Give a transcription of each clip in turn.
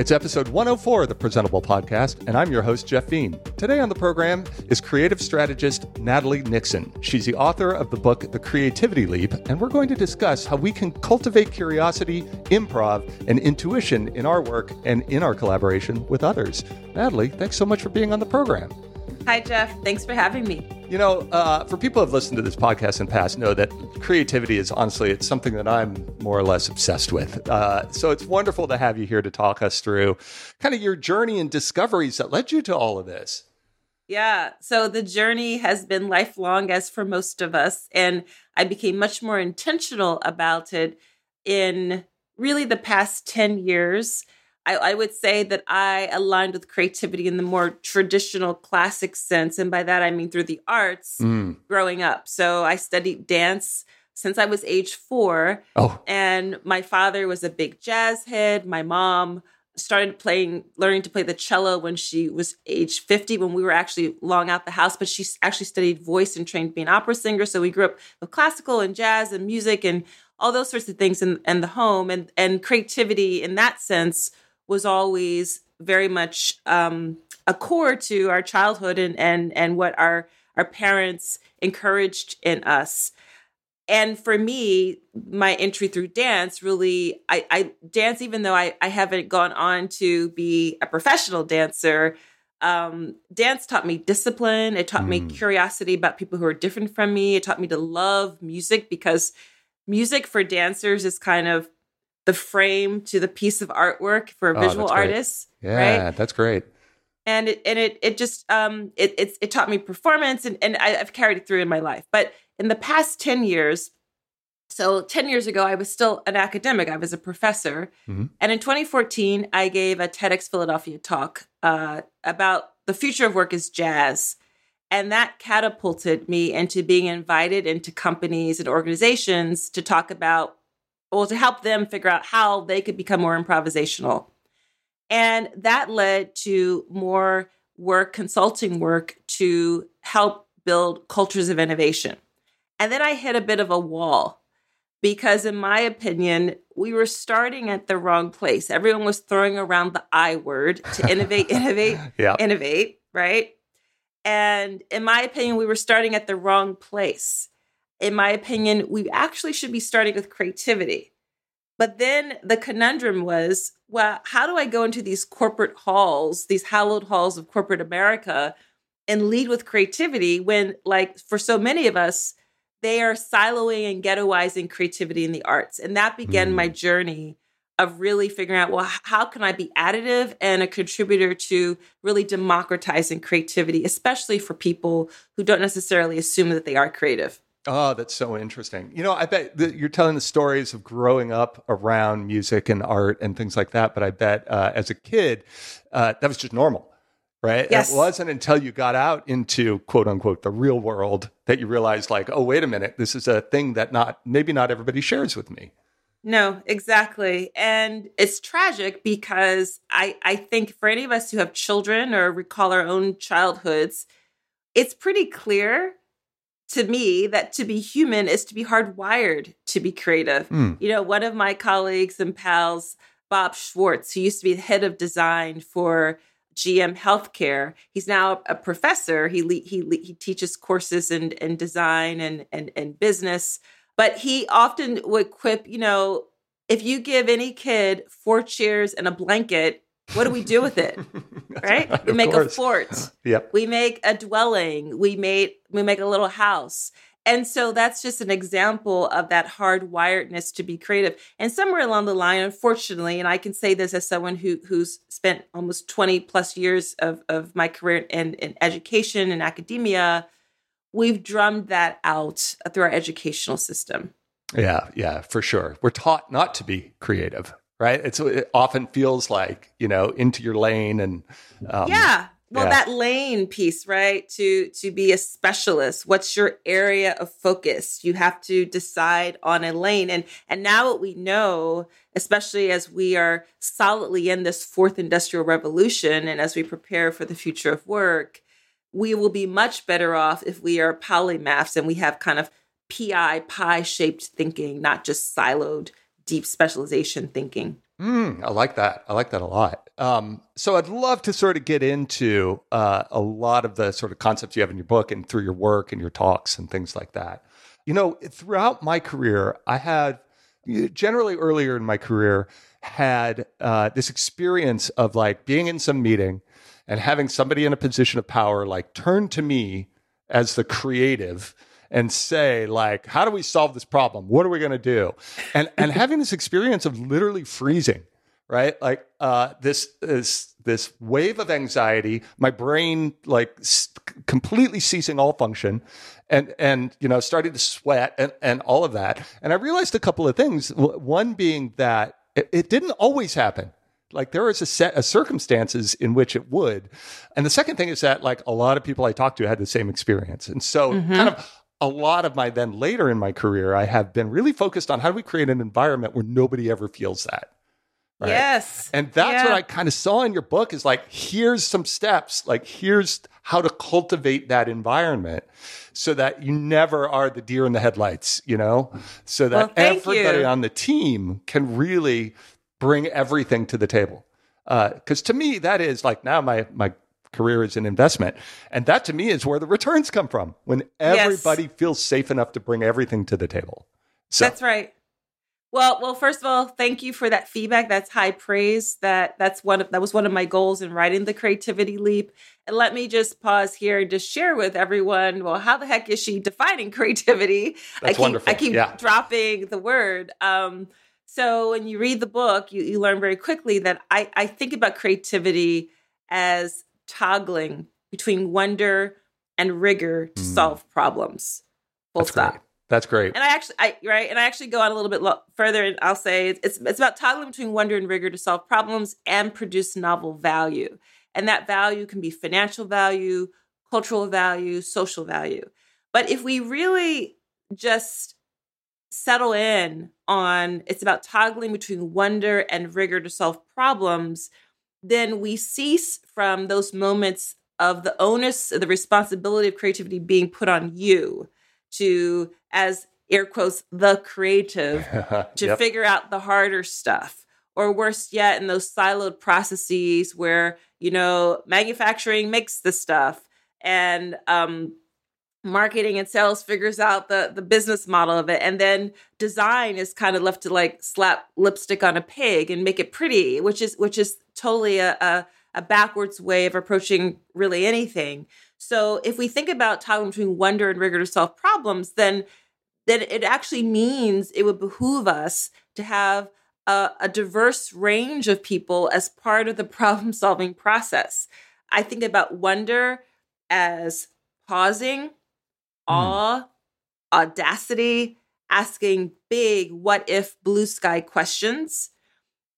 It's episode 104 of the Presentable Podcast, and I'm your host, Jeff Bean. Today on the program is creative strategist Natalie Nixon. She's the author of the book, The Creativity Leap, and we're going to discuss how we can cultivate curiosity, improv, and intuition in our work and in our collaboration with others. Natalie, thanks so much for being on the program. Hi, Jeff. Thanks for having me. You know, uh, for people who have listened to this podcast in the past, know that creativity is honestly it's something that I'm more or less obsessed with. Uh, so it's wonderful to have you here to talk us through kind of your journey and discoveries that led you to all of this. Yeah. So the journey has been lifelong, as for most of us, and I became much more intentional about it in really the past ten years. I, I, would say that I aligned with creativity in the more traditional classic sense. And by that, I mean through the arts mm. growing up. So I studied dance since I was age four. Oh. And my father was a big jazz head. My mom started playing, learning to play the cello when she was age 50, when we were actually long out the house. But she actually studied voice and trained to be an opera singer. So we grew up with classical and jazz and music and all those sorts of things in, in the home. And, and creativity in that sense was always very much um, a core to our childhood and and and what our our parents encouraged in us. And for me, my entry through dance really, I, I dance even though I, I haven't gone on to be a professional dancer. Um, dance taught me discipline. It taught mm. me curiosity about people who are different from me. It taught me to love music because music for dancers is kind of the frame to the piece of artwork for a oh, visual artist. Yeah, right? that's great. And it and it it just um it it, it taught me performance and and I, I've carried it through in my life. But in the past ten years, so 10 years ago, I was still an academic. I was a professor. Mm-hmm. And in 2014, I gave a TEDx Philadelphia talk uh, about the future of work is jazz. And that catapulted me into being invited into companies and organizations to talk about well, to help them figure out how they could become more improvisational. And that led to more work, consulting work to help build cultures of innovation. And then I hit a bit of a wall because, in my opinion, we were starting at the wrong place. Everyone was throwing around the I word to innovate, innovate, yeah. innovate, right? And in my opinion, we were starting at the wrong place in my opinion, we actually should be starting with creativity. But then the conundrum was, well, how do I go into these corporate halls, these hallowed halls of corporate America, and lead with creativity when, like, for so many of us, they are siloing and ghettoizing creativity in the arts. And that began mm. my journey of really figuring out, well, how can I be additive and a contributor to really democratizing creativity, especially for people who don't necessarily assume that they are creative. Oh, that's so interesting. You know, I bet you're telling the stories of growing up around music and art and things like that. But I bet uh, as a kid, uh, that was just normal, right? Yes. It wasn't until you got out into quote unquote the real world that you realized, like, oh, wait a minute, this is a thing that not maybe not everybody shares with me. No, exactly. And it's tragic because I, I think for any of us who have children or recall our own childhoods, it's pretty clear to me that to be human is to be hardwired to be creative. Mm. You know, one of my colleagues and pals, Bob Schwartz, who used to be the head of design for GE Healthcare, he's now a professor. He he he teaches courses in, in design and, and and business. But he often would quip, you know, if you give any kid four chairs and a blanket, what do we do with it? right? we make course. a fort. Yep. We make a dwelling. We made we make a little house. And so that's just an example of that hardwiredness to be creative. And somewhere along the line, unfortunately, and I can say this as someone who who's spent almost 20 plus years of, of my career in, in education and academia, we've drummed that out through our educational system. Yeah, yeah, for sure. We're taught not to be creative right? It's it often feels like you know into your lane and um, yeah. Well, yeah. that lane piece, right? To to be a specialist, what's your area of focus? You have to decide on a lane, and and now what we know, especially as we are solidly in this fourth industrial revolution, and as we prepare for the future of work, we will be much better off if we are polymaths and we have kind of PI pie shaped thinking, not just siloed deep specialization thinking. Mm, I like that. I like that a lot. Um, so I'd love to sort of get into uh, a lot of the sort of concepts you have in your book and through your work and your talks and things like that. You know, throughout my career, I had generally earlier in my career had uh, this experience of like being in some meeting and having somebody in a position of power like turn to me as the creative and say like how do we solve this problem? What are we going to do? And and having this experience of literally freezing right? Like uh, this this this wave of anxiety my brain like s- completely ceasing all function and and you know starting to sweat and and all of that. And i realized a couple of things one being that it, it didn't always happen. Like there was a set of circumstances in which it would. And the second thing is that like a lot of people i talked to had the same experience. And so mm-hmm. kind of a lot of my then later in my career, I have been really focused on how do we create an environment where nobody ever feels that. Right? Yes. And that's yeah. what I kind of saw in your book is like, here's some steps, like, here's how to cultivate that environment so that you never are the deer in the headlights, you know, so that well, everybody you. on the team can really bring everything to the table. Because uh, to me, that is like now my, my career is an investment. And that to me is where the returns come from when everybody yes. feels safe enough to bring everything to the table. So. That's right. Well, well, first of all, thank you for that feedback. That's high praise. That that's one of, that was one of my goals in writing the creativity leap. And let me just pause here and just share with everyone. Well, how the heck is she defining creativity? That's I keep, wonderful. I keep yeah. dropping the word. Um, so when you read the book, you, you learn very quickly that I, I think about creativity as toggling between wonder and rigor to mm. solve problems. Full That's stop. Great. That's great. And I actually, I right, and I actually go on a little bit lo- further, and I'll say it's it's about toggling between wonder and rigor to solve problems and produce novel value. And that value can be financial value, cultural value, social value. But if we really just settle in on it's about toggling between wonder and rigor to solve problems, then we cease from those moments of the onus, the responsibility of creativity being put on you to, as air quotes, the creative, to yep. figure out the harder stuff. Or worse yet, in those siloed processes where, you know, manufacturing makes the stuff and um, marketing and sales figures out the the business model of it and then design is kind of left to like slap lipstick on a pig and make it pretty which is which is totally a, a, a backwards way of approaching really anything. So if we think about toggling between wonder and rigor to solve problems then then it actually means it would behoove us to have a, a diverse range of people as part of the problem solving process. I think about wonder as pausing Hmm. awe, audacity, asking big, what if blue sky questions.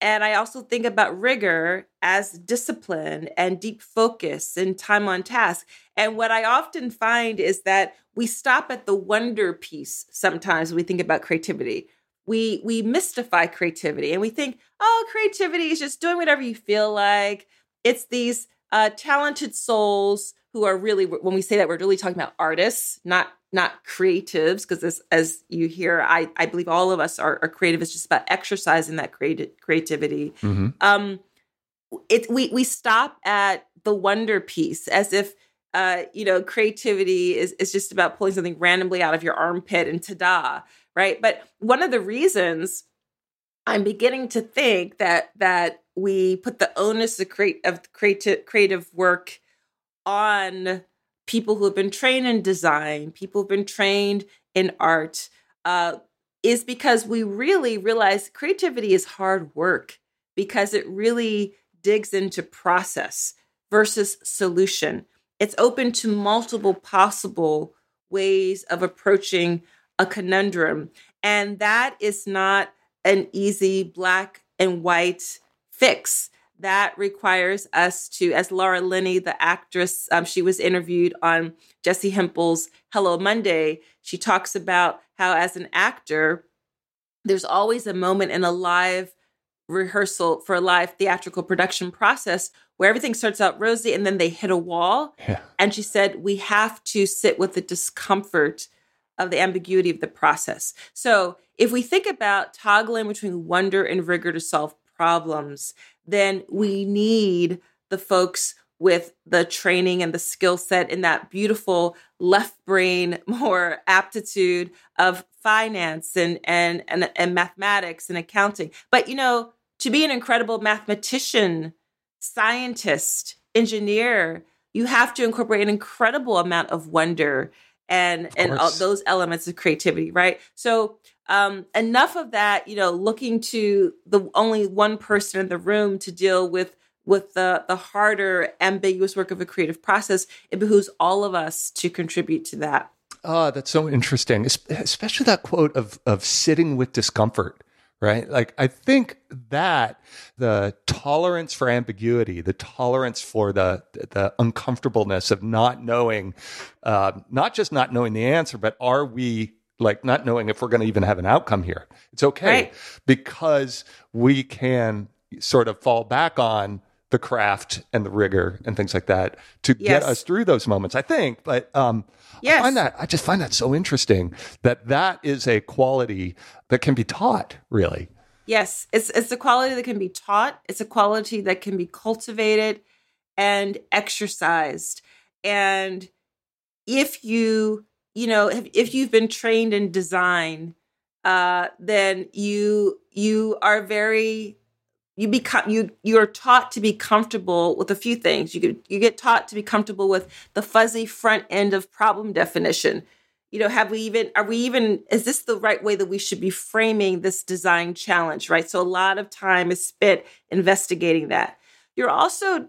And I also think about rigor as discipline and deep focus and time on task. And what I often find is that we stop at the wonder piece sometimes when we think about creativity. We we mystify creativity and we think, oh, creativity is just doing whatever you feel like. It's these uh, talented souls who are really when we say that we're really talking about artists not not creatives because as, as you hear I, I believe all of us are, are creative. It's just about exercising that creative creativity. Mm-hmm. um it we we stop at the wonder piece as if uh you know creativity is is just about pulling something randomly out of your armpit and ta-da right? But one of the reasons i'm beginning to think that that we put the onus of create of creative creative work on people who have been trained in design, people who've been trained in art, uh, is because we really realize creativity is hard work because it really digs into process versus solution. It's open to multiple possible ways of approaching a conundrum. And that is not an easy black and white fix that requires us to, as Laura Linney, the actress, um, she was interviewed on Jessi Hempel's Hello Monday. She talks about how, as an actor, there's always a moment in a live rehearsal for a live theatrical production process where everything starts out rosy and then they hit a wall. Yeah. And she said, we have to sit with the discomfort of the ambiguity of the process. So if we think about toggling between wonder and rigor to solve problems, then we need the folks with the training and the skill set in that beautiful left brain more aptitude of finance and, and and and mathematics and accounting. But you know to be an incredible mathematician scientist engineer you have to incorporate an incredible amount of wonder and and all those elements of creativity right? So um, enough of that you know looking to the only one person in the room to deal with with the the harder ambiguous work of a creative process it behooves all of us to contribute to that. Oh that's so interesting especially that quote of of sitting with discomfort right? Like i think that the tolerance for ambiguity the tolerance for the the uncomfortableness of not knowing uh, not just not knowing the answer but are we like not knowing if we're going to even have an outcome here it's okay right. because we can sort of fall back on the craft and the rigor and things like that to yes. get us through those moments. I think, but um, yes. I find that I just find that so interesting that that is a quality that can be taught. Really, yes, it's it's a quality that can be taught. It's a quality that can be cultivated and exercised. And if you you know if, if you've been trained in design, uh, then you you are very you become you you're taught to be comfortable with a few things. You get you get taught to be comfortable with the fuzzy front end of problem definition. You know, have we even are we even is this the right way that we should be framing this design challenge, right? So a lot of time is spent investigating that. You're also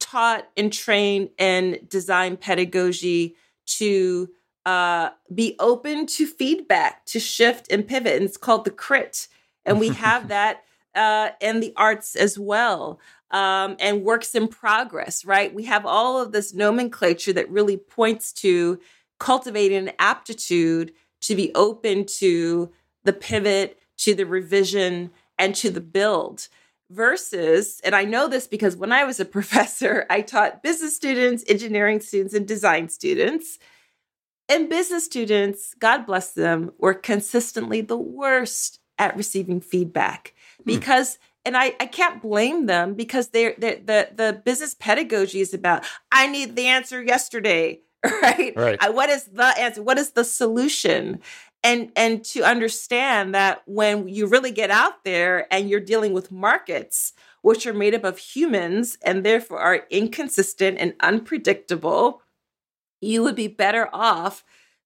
taught and trained in design pedagogy to uh, be open to feedback, to shift and pivot. And it's called the crit. And we have that uh, in the arts as well. Um, and works in progress, right? We have all of this nomenclature that really points to cultivating an aptitude to be open to the pivot, to the revision, and to the build. Versus, and I know this because when I was a professor, I taught business students, engineering students, and design students. And business students, God bless them, were consistently the worst at receiving feedback. Hmm. because and I, I can't blame them because they're, they're the the business pedagogy is about I need the answer yesterday, right? Right. I, what is the answer? What is the solution? And and to understand that when you really get out there and you're dealing with markets which are made up of humans and therefore are inconsistent and unpredictable, you would be better off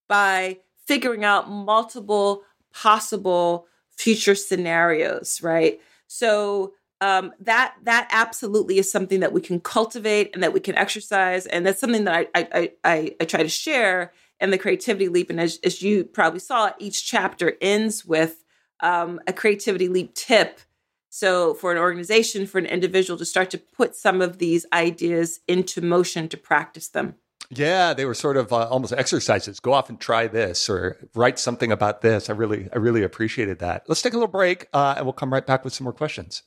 by figuring out multiple possible future scenarios, right? So um, that that absolutely is something that we can cultivate and that we can exercise, and that's something that I I I, I try to share in the creativity leap. And as, as you probably saw, each chapter ends with um, a creativity leap tip. So for an organization, for an individual to start to put some of these ideas into motion to practice them. Yeah, they were sort of uh, almost exercises. Go off and try this, or write something about this. I really, I really appreciated that. Let's take a little break, uh, and we'll come right back with some more questions.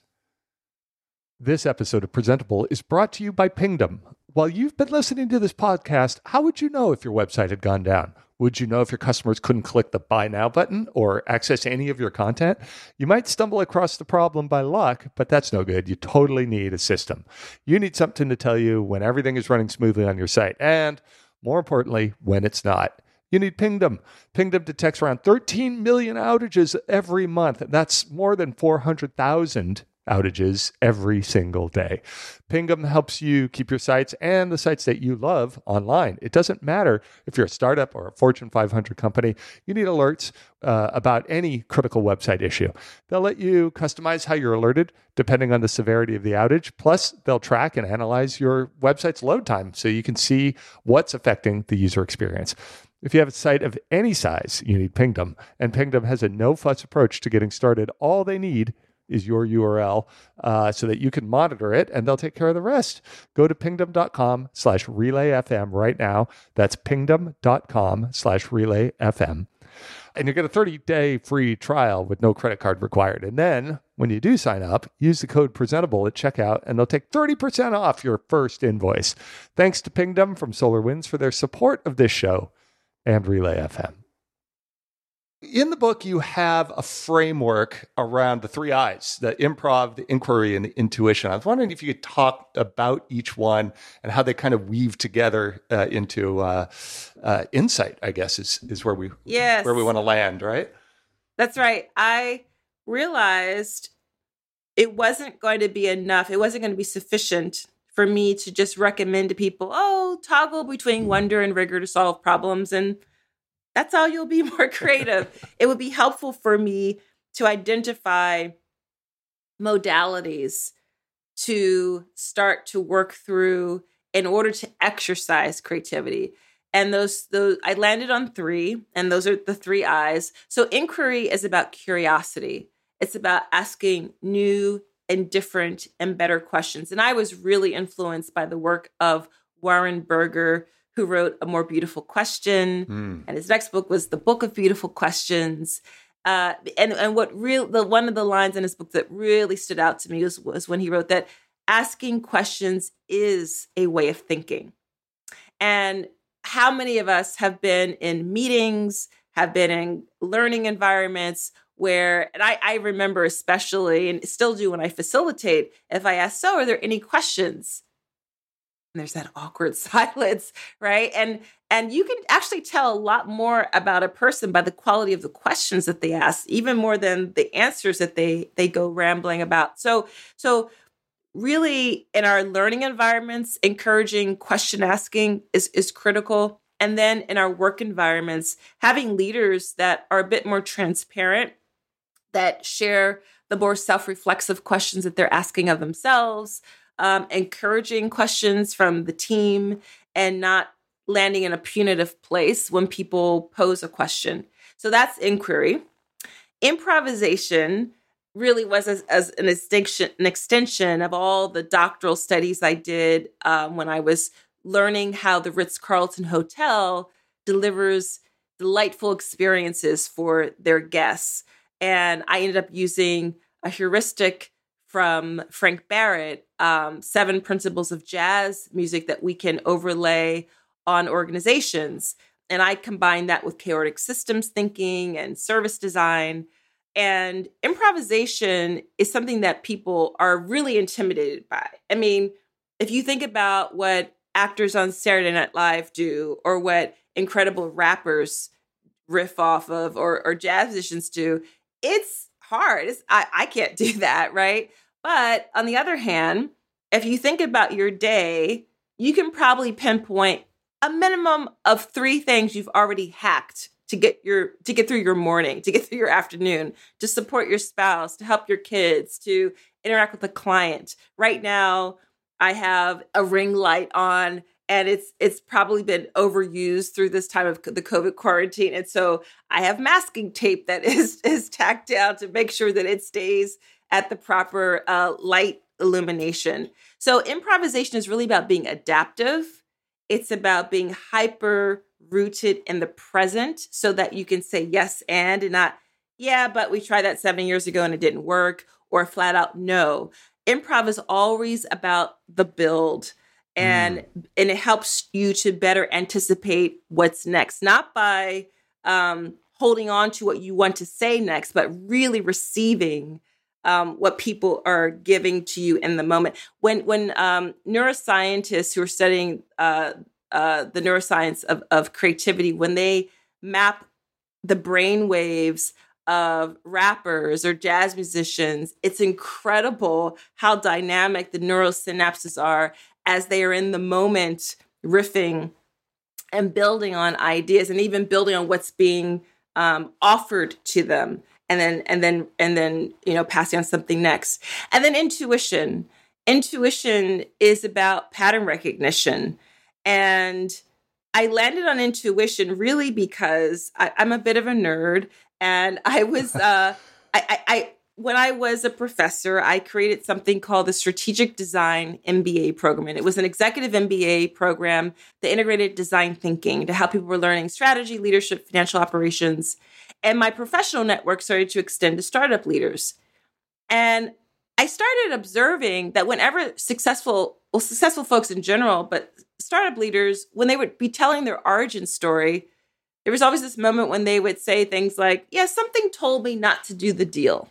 This episode of Presentable is brought to you by Pingdom. While you've been listening to this podcast, how would you know if your website had gone down? Would you know if your customers couldn't click the buy now button or access any of your content? You might stumble across the problem by luck, but that's no good. You totally need a system. You need something to tell you when everything is running smoothly on your site and, more importantly, when it's not. You need Pingdom. Pingdom detects around 13 million outages every month. That's more than 400,000 outages every single day. Pingdom helps you keep your sites and the sites that you love online. It doesn't matter if you're a startup or a Fortune 500 company, you need alerts uh, about any critical website issue. They'll let you customize how you're alerted depending on the severity of the outage. Plus, they'll track and analyze your website's load time so you can see what's affecting the user experience. If you have a site of any size, you need Pingdom, and Pingdom has a no fuss approach to getting started. All they need is your URL uh, so that you can monitor it and they'll take care of the rest. Go to pingdom.com slash relayfm right now. That's pingdom.com slash relayfm. And you get a 30 day free trial with no credit card required. And then when you do sign up, use the code presentable at checkout and they'll take 30% off your first invoice. Thanks to Pingdom from SolarWinds for their support of this show and Relay FM in the book, you have a framework around the three I's the improv, the inquiry, and the intuition. I was wondering if you could talk about each one and how they kind of weave together uh, into uh, uh, insight, I guess, is, is where we, yes. where we want to land, right? That's right. I realized it wasn't going to be enough, it wasn't going to be sufficient for me to just recommend to people, oh, toggle between wonder and rigor to solve problems. And that's how you'll be more creative. it would be helpful for me to identify modalities to start to work through in order to exercise creativity. And those those I landed on 3 and those are the 3 I's. So inquiry is about curiosity. It's about asking new and different and better questions. And I was really influenced by the work of Warren Berger, who wrote A More Beautiful Question. Mm. And his next book was The Book of Beautiful Questions. Uh, and and what real the one of the lines in his book that really stood out to me was, was when he wrote that asking questions is a way of thinking. And how many of us have been in meetings, have been in learning environments where, and I, I remember especially, and still do when I facilitate, if I ask, so are there any questions? And there's that awkward silence, right? And and you can actually tell a lot more about a person by the quality of the questions that they ask, even more than the answers that they they go rambling about. So so really in our learning environments, encouraging question asking is is critical. And then in our work environments, having leaders that are a bit more transparent that share the more self reflexive questions that they're asking of themselves, um, encouraging questions from the team, and not landing in a punitive place when people pose a question. So that's inquiry. Improvisation really was as, as an extension, an extension of all the doctoral studies I did um, when I was learning how the Ritz Carlton Hotel delivers delightful experiences for their guests. And I ended up using a heuristic from Frank Barrett, um, Seven Principles of Jazz Music that we can overlay on organizations. And I combine that with chaotic systems thinking and service design. And improvisation is something that people are really intimidated by. I mean, if you think about what actors on Saturday Night Live do, or what incredible rappers riff off of, or, or jazz musicians do, it's hard. It's, I, I can't do that, right? But on the other hand, if you think about your day, you can probably pinpoint a minimum of three things you've already hacked to get your to get through your morning, to get through your afternoon, to support your spouse, to help your kids, to interact with a client. Right now, I have a ring light on and it's it's probably been overused through this time of the COVID quarantine. And so I have masking tape that is is tacked down to make sure that it stays at the proper uh, light illumination. So improvisation is really about being adaptive. It's about being hyper rooted in the present so that you can say yes and and not yeah, but we tried that 7 years ago and it didn't work or flat out no. Improv is always about the build and mm. and it helps you to better anticipate what's next not by um, holding on to what you want to say next but really receiving um, what people are giving to you in the moment. When when um, neuroscientists who are studying uh, uh, the neuroscience of, of creativity when they map the brain waves of rappers or jazz musicians, it's incredible how dynamic the neural synapses are as they are in the moment riffing and building on ideas and even building on what's being um, offered to them and then and then and then you know passing on something next. And then intuition. Intuition is about pattern recognition. And i landed on intuition really because I, am a bit of a nerd and i was uh I, I when I was a professor, I created something called the Strategic Design MBA program. And it was an executive MBA program that integrated design thinking to help people were learning strategy, leadership, financial operations. And my professional network started to extend to startup leaders. And I started observing that whenever successful, well, successful folks in general, but startup leaders, when they would be telling their origin story, there was always this moment when they would say things like, Yeah, something told me not to do the deal.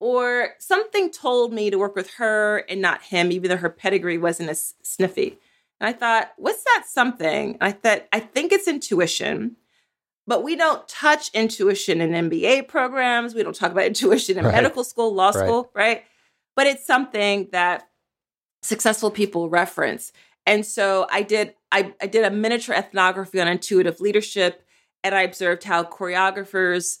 Or something told me to work with her and not him, even though her pedigree wasn't as sniffy. And I thought, what's that something? And I thought, I think it's intuition, but we don't touch intuition in MBA programs. We don't talk about intuition in right. medical school, law school, right. right? But it's something that successful people reference. And so I did I, I did a miniature ethnography on intuitive leadership and I observed how choreographers,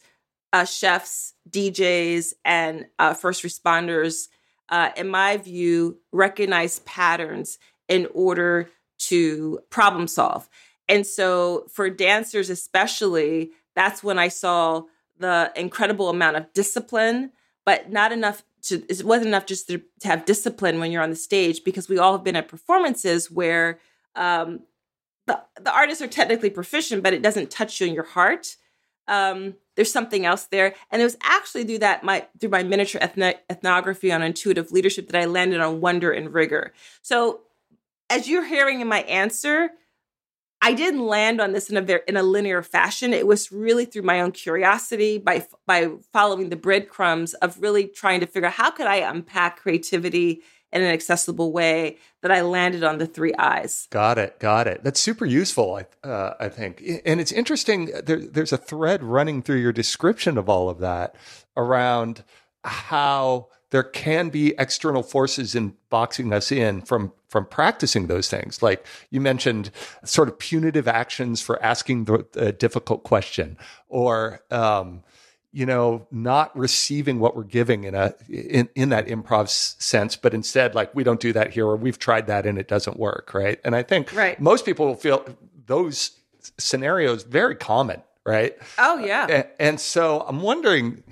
uh, chefs, DJs, and uh, first responders, uh, in my view, recognize patterns in order to problem solve. And so for dancers, especially, that's when I saw the incredible amount of discipline, but not enough to, it wasn't enough just to, to have discipline when you're on the stage because we all have been at performances where um, the, the artists are technically proficient, but it doesn't touch you in your heart. Um, there's something else there. And it was actually through that my through my miniature ethno- ethnography on intuitive leadership that I landed on wonder and rigor. So as you're hearing in my answer, I didn't land on this in a very, in a linear fashion. It was really through my own curiosity by by following the breadcrumbs of really trying to figure out how could I unpack creativity in an accessible way that I landed on the three I's. Got it. Got it. That's super useful. I, uh, I think, and it's interesting. There, there's a thread running through your description of all of that around how there can be external forces in boxing us in from from practicing those things. Like you mentioned, sort of punitive actions for asking the, the difficult question, or um, you know, not receiving what we're giving in a in in that improv sense, but instead, like we don't do that here, or we've tried that and it doesn't work, right? And I think right. most people will feel those scenarios very common, right? Oh yeah. And, and so I'm wondering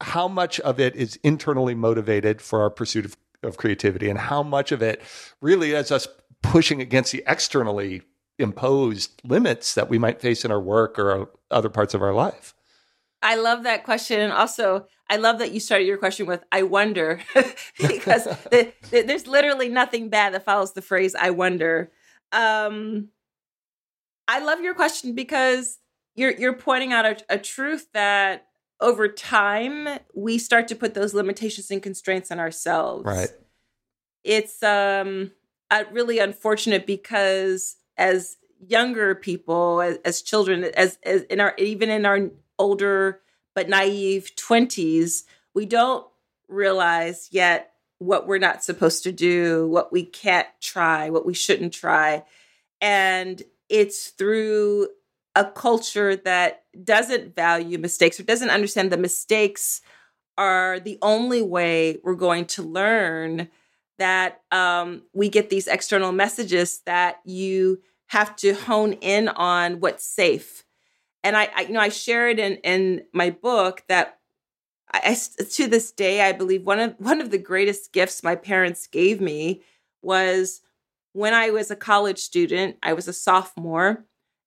how much of it is internally motivated for our pursuit of, of creativity and how much of it really is us pushing against the externally imposed limits that we might face in our work or other parts of our life. I love that question. And also, I love that you started your question with, I wonder, because the, the, there's literally nothing bad that follows the phrase, I wonder. Um, I love your question because you're, you're pointing out a, a truth that over time we start to put those limitations and constraints on ourselves right it's um uh, really unfortunate because as younger people as, as children as, as in our even in our older but naive 20s we don't realize yet what we're not supposed to do what we can't try what we shouldn't try. And it's through a culture that doesn't value mistakes or doesn't understand that mistakes are the only way we're going to learn that um, we get these external messages that you have to hone in on what's safe and i, I you know i share it in in my book that I, to this day i believe one of one of the greatest gifts my parents gave me was when i was a college student i was a sophomore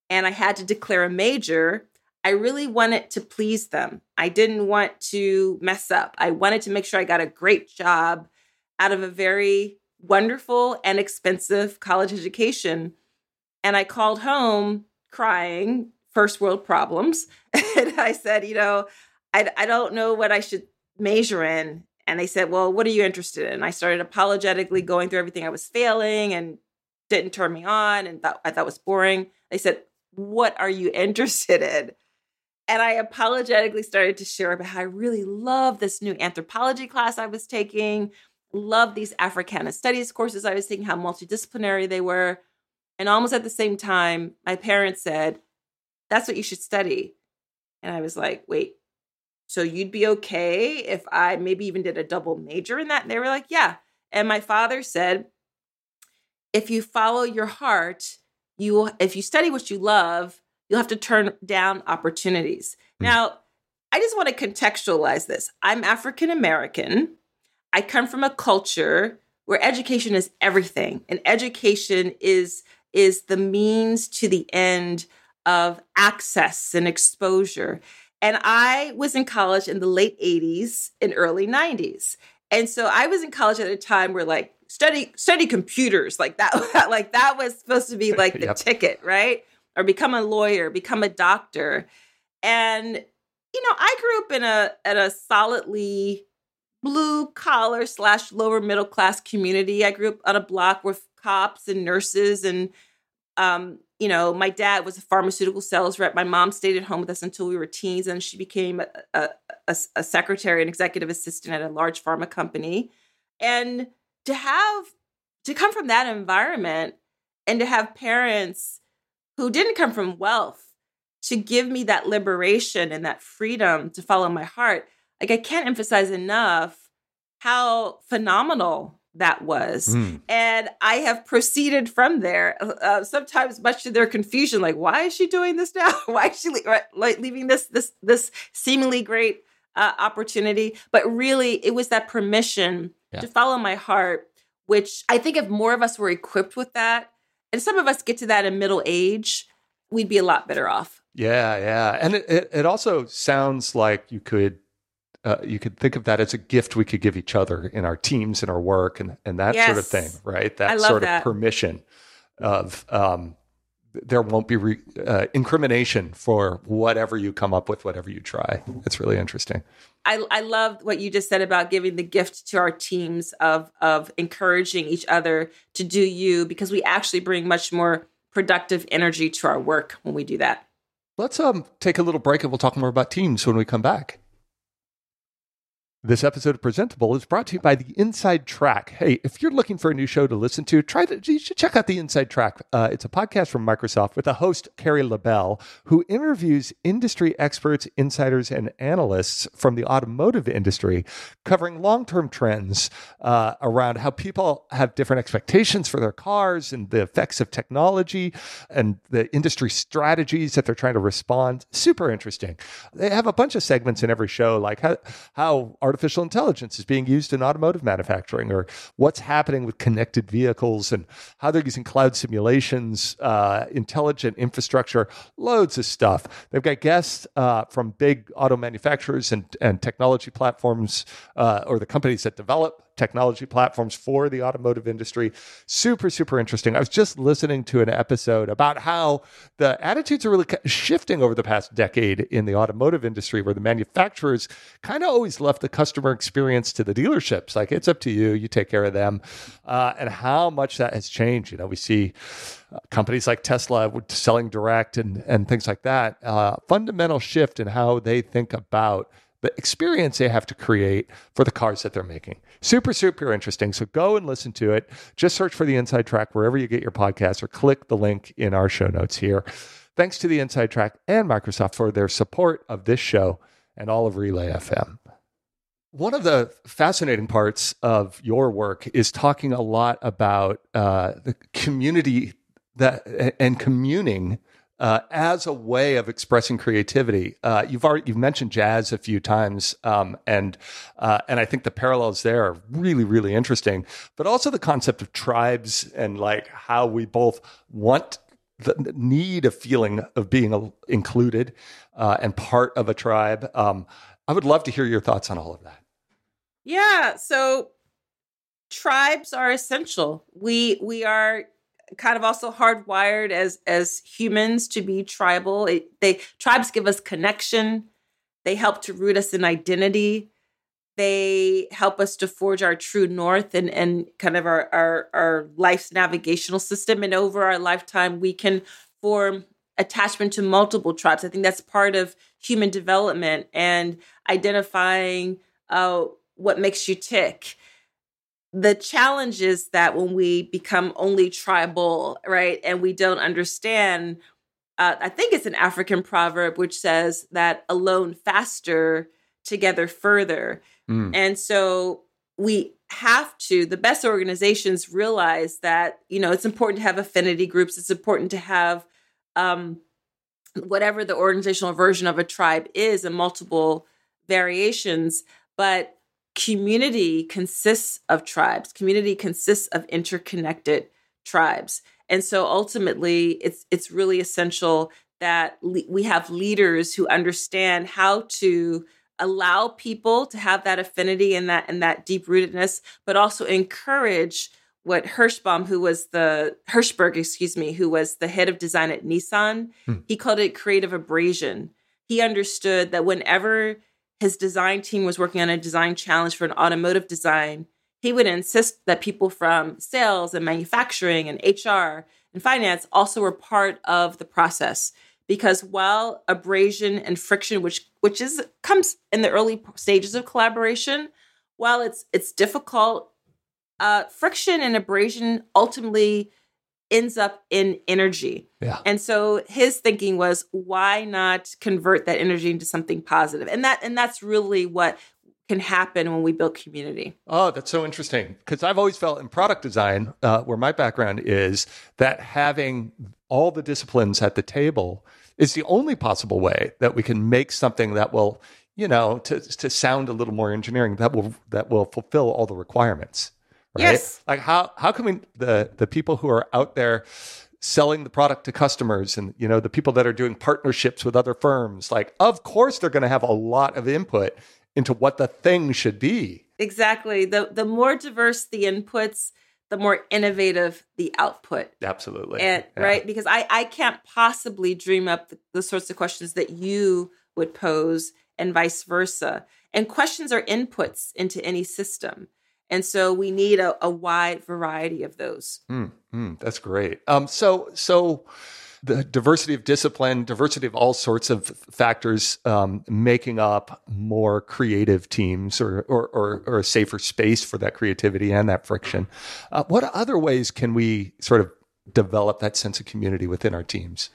and I had to declare a major, I really wanted to please them. I didn't want to mess up. I wanted to make sure I got a great job out of a very wonderful and expensive college education. And I called home crying, first world problems. and I said, you know, I, I don't know what I should major in. And they said, well, what are you interested in? And I started apologetically going through everything I was failing and didn't turn me on and thought I thought was boring. They said, what are you interested in? And I apologetically started to share about how I really love this new anthropology class I was taking, love these Africana studies courses I was taking, how multidisciplinary they were. And almost at the same time, my parents said, That's what you should study. And I was like, Wait, so you'd be okay if I maybe even did a double major in that? And they were like, Yeah. And my father said, If you follow your heart, you will, if you study what you love, you'll have to turn down opportunities. Mm. Now, I just want to contextualize this. I'm African American. I come from a culture where education is everything, and education is is the means to the end of access and exposure. And I was in college in the late 80s and early 90s. And so I was in college at a time where like study study computers like that like that was supposed to be like the yep. ticket right or become a lawyer, become a doctor. And you know, I grew up in a at a solidly blue collar slash lower middle class community. I grew up on a block with cops and nurses and um, you know, my dad was a pharmaceutical sales rep. My mom stayed at home with us until we were teens, and she became a, a, a, a secretary and executive assistant at a large pharma company. And to have to come from that environment and to have parents who didn't come from wealth to give me that liberation and that freedom to follow my heart, like I can't emphasize enough how phenomenal that was. Mm. And I have proceeded from there, uh, uh, sometimes much to their confusion, like, why is she doing this now? why is she le- like leaving this this this seemingly great uh, opportunity? But really, it was that permission yeah. to follow my heart, which I think if more of us were equipped with that, and some of us get to that in middle age, we'd be a lot better off. Yeah, yeah, and it, it, it also sounds like you could uh, you could think of that as a gift we could give each other in our teams and our work and, and that yes. sort of thing, right? That sort that. of permission of um, there won't be re- uh, incrimination for whatever you come up with, whatever you try. It's really interesting. I, I love what you just said about giving the gift to our teams of of encouraging each other to do you because we actually bring much more productive energy to our work when we do that. Let's um take a little break and we'll talk more about teams when we come back. This episode of Presentable is brought to you by the Inside Track. Hey, if you're looking for a new show to listen to, try to you should check out the Inside Track. Uh, it's a podcast from Microsoft with a host Carrie LaBelle, who interviews industry experts, insiders, and analysts from the automotive industry, covering long-term trends uh, around how people have different expectations for their cars and the effects of technology and the industry strategies that they're trying to respond. Super interesting. They have a bunch of segments in every show, like how how artificial intelligence is being used in automotive manufacturing, or what's happening with connected vehicles and how they're using cloud simulations, uh, intelligent infrastructure, loads of stuff. They've got guests uh, from big auto manufacturers and, and technology platforms uh, or the companies that develop technology platforms for the automotive industry. Super, super interesting. I was just listening to an episode about how the attitudes are really shifting over the past decade in the automotive industry, where the manufacturers kind of always left the customer experience to the dealerships. Like, it's up to you, you take care of them. Uh, and how much that has changed. You know, we see uh, companies like Tesla selling direct and, and things like that. Uh, fundamental shift in how they think about the experience they have to create for the cars that they're making. Super, super interesting. So go and listen to it. Just search for the Inside Track wherever you get your podcast or click the link in our show notes here. Thanks to the Inside Track and Microsoft for their support of this show and all of Relay FM. One of the fascinating parts of your work is talking a lot about uh, the community that and communing uh, as a way of expressing creativity. Uh, you've already you've mentioned jazz a few times, um, and uh, and I think the parallels there are really really interesting. But also the concept of tribes and like how we both want the need of feeling of being included uh, and part of a tribe. Um, I would love to hear your thoughts on all of that. Yeah, so tribes are essential. We we are kind of also hardwired as as humans to be tribal. It, they tribes give us connection. They help to root us in identity. They help us to forge our true north and and kind of our our, our life's navigational system. And over our lifetime, we can form attachment to multiple tribes. I think that's part of human development and identifying uh, what makes you tick the challenge is that when we become only tribal, right, and we don't understand, uh, I think it's an African proverb which says that alone faster, together further. Mm. And so we have to, the best organizations realize that, you know, it's important to have affinity groups, it's important to have um, whatever the organizational version of a tribe is and multiple variations. But community consists of tribes community consists of interconnected tribes and so ultimately it's it's really essential that le- we have leaders who understand how to allow people to have that affinity and that and that deep rootedness but also encourage what Hirschbaum, who was the Hirshberg, excuse me, who was the head of design at Nissan, hmm. he called it creative abrasion. He understood that whenever his design team was working on a design challenge for an automotive design, he would insist that people from sales and manufacturing and HR and finance also were part of the process. Because while abrasion and friction which which is comes in the early stages of collaboration while it's it's difficult uh, friction and abrasion ultimately ends up in energy. Yeah. And so his thinking was why not convert that energy into something positive? And that and that's really what can happen when we build community. Oh, that's so interesting. Because I've always felt in product design, uh, where my background is, that having all the disciplines at the table is the only possible way that we can make something that will, you know, to, to sound a little more engineering, that will that will fulfill all the requirements. Right? Yes. Like how how can we the the people who are out there selling the product to customers and you know the people that are doing partnerships with other firms like of course they're going to have a lot of input into what the thing should be. Exactly. The the more diverse the inputs the more innovative the output. Absolutely. And yeah. right? Because i i can't possibly dream up the, the sorts of questions that you would pose and vice versa. And questions are inputs into any system and so we need a, a wide variety of those. Mm, mm, that's great. Um, so, so the diversity of discipline, diversity of all sorts of factors um, making up more creative teams or, or, or, or, a safer space for that creativity and that friction. Uh, what other ways can we sort of develop that sense of community within our teams?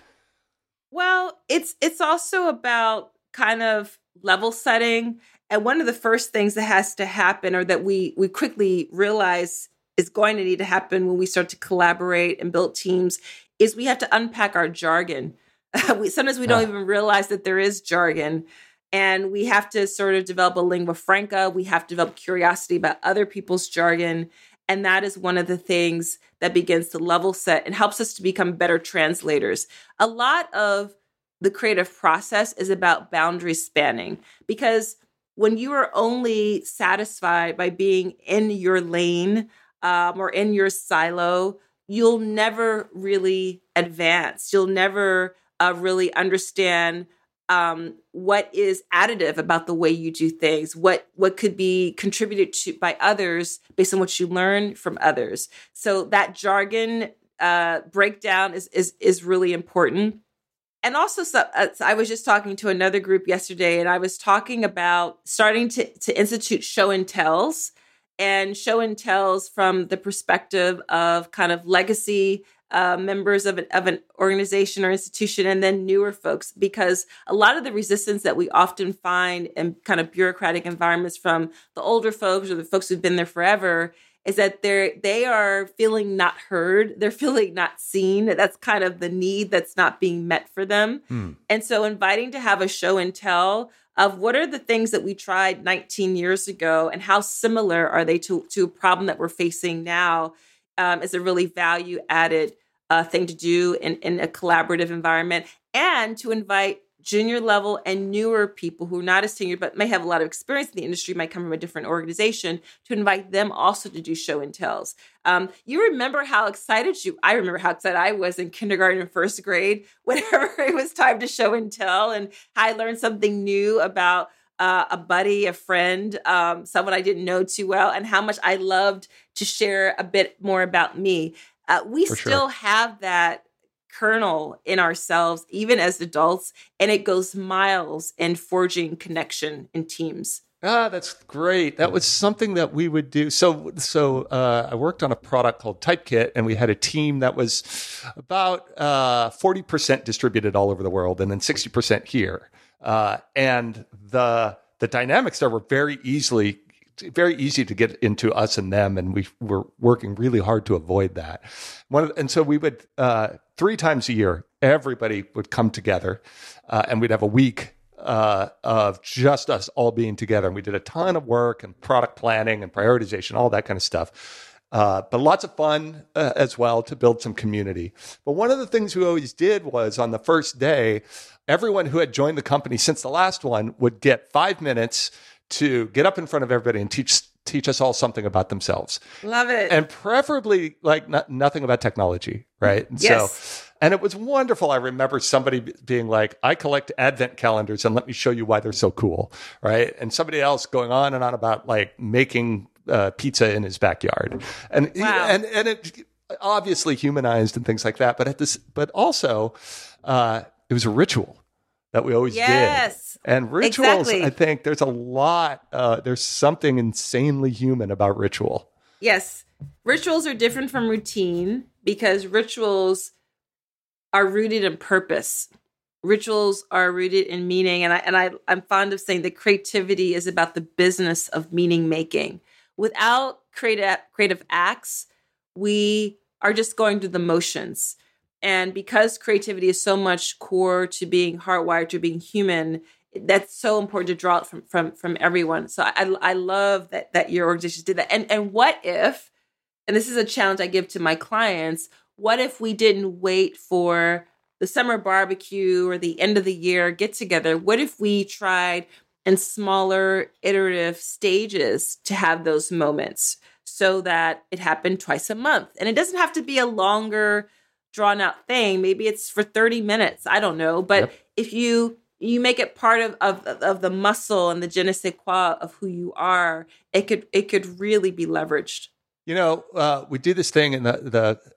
Well, it's it's also about kind of level setting and one of the first things that has to happen or that we we quickly realize is going to need to happen when we start to collaborate and build teams is we have to unpack our jargon. we, sometimes we don't yeah. even realize that there is jargon. And we have to sort of develop a lingua franca. We have to develop curiosity about other people's jargon. And that is one of the things that begins to level set and helps us to become better translators. A lot of the creative process is about boundary spanning because when you are only satisfied by being in your lane um, or in your silo, you'll never really advance. You'll never uh, really understand um, what is additive about the way you do things, what what could be contributed to by others based on what you learn from others. So that jargon uh, breakdown is is is really important and also so, uh, i was just talking to another group yesterday and i was talking about starting to, to institute show and tells and show and tells from the perspective of kind of legacy uh, members of an, of an organization or institution and then newer folks because a lot of the resistance that we often find in kind of bureaucratic environments from the older folks or the folks who've been there forever is that they're they are feeling not heard. They're feeling not seen. That's kind of the need that's not being met for them. Mm. and so inviting to have a show and tell of what are the things that we tried 19 years ago and how similar are they to, to a problem that we're facing now um, is a really value added uh, thing to do in, in a collaborative environment and to invite junior level and newer people who are not as senior but may have a lot of experience in the industry might come from a different organization to invite them also to do show and tells um, you remember how excited you i remember how excited i was in kindergarten and first grade whenever it was time to show and tell and i learned something new about uh, a buddy, a friend, um, someone I didn't know too well, and how much I loved to share a bit more about me. Uh, we For still sure. have that kernel in ourselves, even as adults, and it goes miles in forging connection in teams. Ah, that's great. That was something that we would do. So, so uh, I worked on a product called Typekit, and we had a team that was about uh, forty percent distributed all over the world, and then sixty percent here. Uh, and the the dynamics there were very easily very easy to get into us and them, and we were working really hard to avoid that. One, and so we would uh, three times a year, everybody would come together, uh, and we'd have a week uh, of just us all being together. And we did a ton of work and product planning and prioritization, all that kind of stuff. Uh, but lots of fun uh, as well to build some community. But one of the things we always did was on the first day, everyone who had joined the company since the last one would get five minutes to get up in front of everybody and teach teach us all something about themselves. Love it. And preferably like not, nothing about technology, right? And yes. So, and it was wonderful. I remember somebody being like, I collect advent calendars and let me show you why they're so cool, right? And somebody else going on and on about like making uh, pizza in his backyard. And, Wow. and, and it obviously humanized and things like that. But at this, but also, uh, it was a ritual that we always did. yes. And rituals, Exactly. I think there's a lot, uh, there's something insanely human about ritual. Yes. Rituals are different from routine because rituals are rooted in purpose. Rituals are rooted in meaning. And I and I, I'm fond of saying that creativity is about the business of meaning making. Without creative creative acts, we are just going through the motions. And because creativity is so much core to being hardwired to being human, that's so important to draw it from from from everyone. So I I love that that your organization did that. And and what if, and this is a challenge I give to my clients, what if we didn't wait for the summer barbecue or the end of the year get together? What if we tried in smaller iterative stages to have those moments so that it happened twice a month? And it doesn't have to be a longer drawn out thing. Maybe it's for 30 minutes. I don't know. But Yep. if you you make it part of, of of the muscle and the je ne sais quoi of who you are, it could it could really be leveraged. You know, uh, we do this thing in the,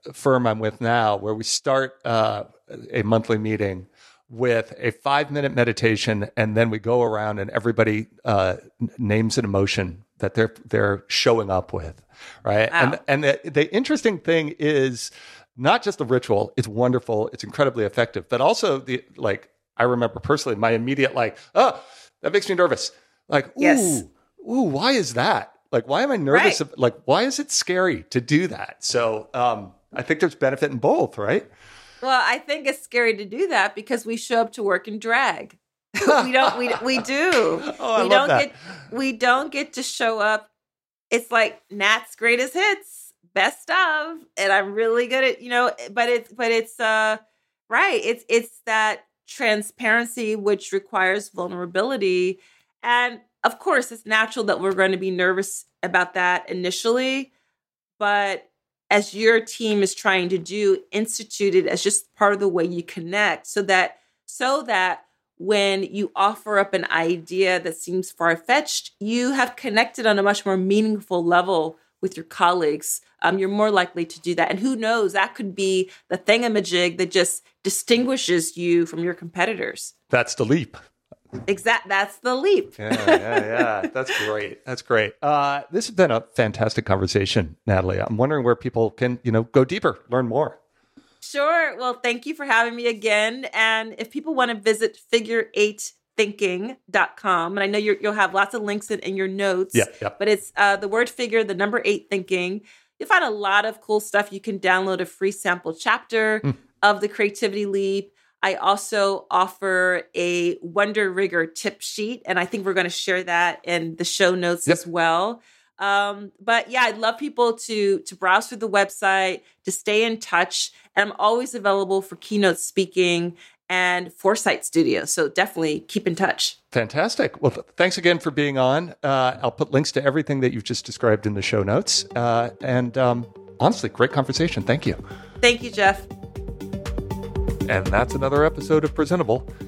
the firm I'm with now where we start uh, a monthly meeting with a five minute meditation, and then we go around and everybody uh, names an emotion that they're they're showing up with, right? Wow. And and the, the interesting thing is not just the ritual; it's wonderful, it's incredibly effective, but also the like. I remember personally my immediate like, oh, that makes me nervous. Like, ooh, Yes. ooh, why is that? Like, why am I nervous? Right. of- Like, why is it scary to do that? So, um, I think there's benefit in both, right? Well, I think it's scary to do that because we show up to work in drag. we don't we we do. Oh, I we love don't that. get we don't get to show up. It's like Nat's greatest hits, best of, and I'm really good at, you know, but it's but it's uh right. It's it's that transparency which requires vulnerability. And of course, it's natural that we're going to be nervous about that initially, but as your team is trying to do, institute it as just part of the way you connect so that so that when you offer up an idea that seems far-fetched, you have connected on a much more meaningful level with your colleagues. Um, you're more likely to do that. And who knows, that could be the thingamajig that just distinguishes you from your competitors. That's the leap. Exact that's the leap. Yeah, yeah, yeah. That's great. That's great. Uh, this has been a fantastic conversation, Natalie. I'm wondering where people can, you know, go deeper, learn more. Sure. Well, thank you for having me again. And if people want to visit figure8thinking.com, and I know you're, you'll have lots of links in, in your notes, Yeah, yeah. but it's uh, the word figure, the number eight thinking. You'll find a lot of cool stuff. You can download a free sample chapter Hmm. of the Creativity Leap. I also offer a Wonder Rigor tip sheet, and I think we're going to share that in the show notes Yep. as well. Um, but yeah, I'd love people to to browse through the website, to stay in touch, and I'm always available for keynote speaking and Foresight Studio. So definitely keep in touch. Fantastic. Well, th- thanks again for being on. Uh, I'll put links to everything that you've just described in the show notes. Uh, and um, honestly, great conversation. Thank you. Thank you, Jeff. And that's another episode of Presentable.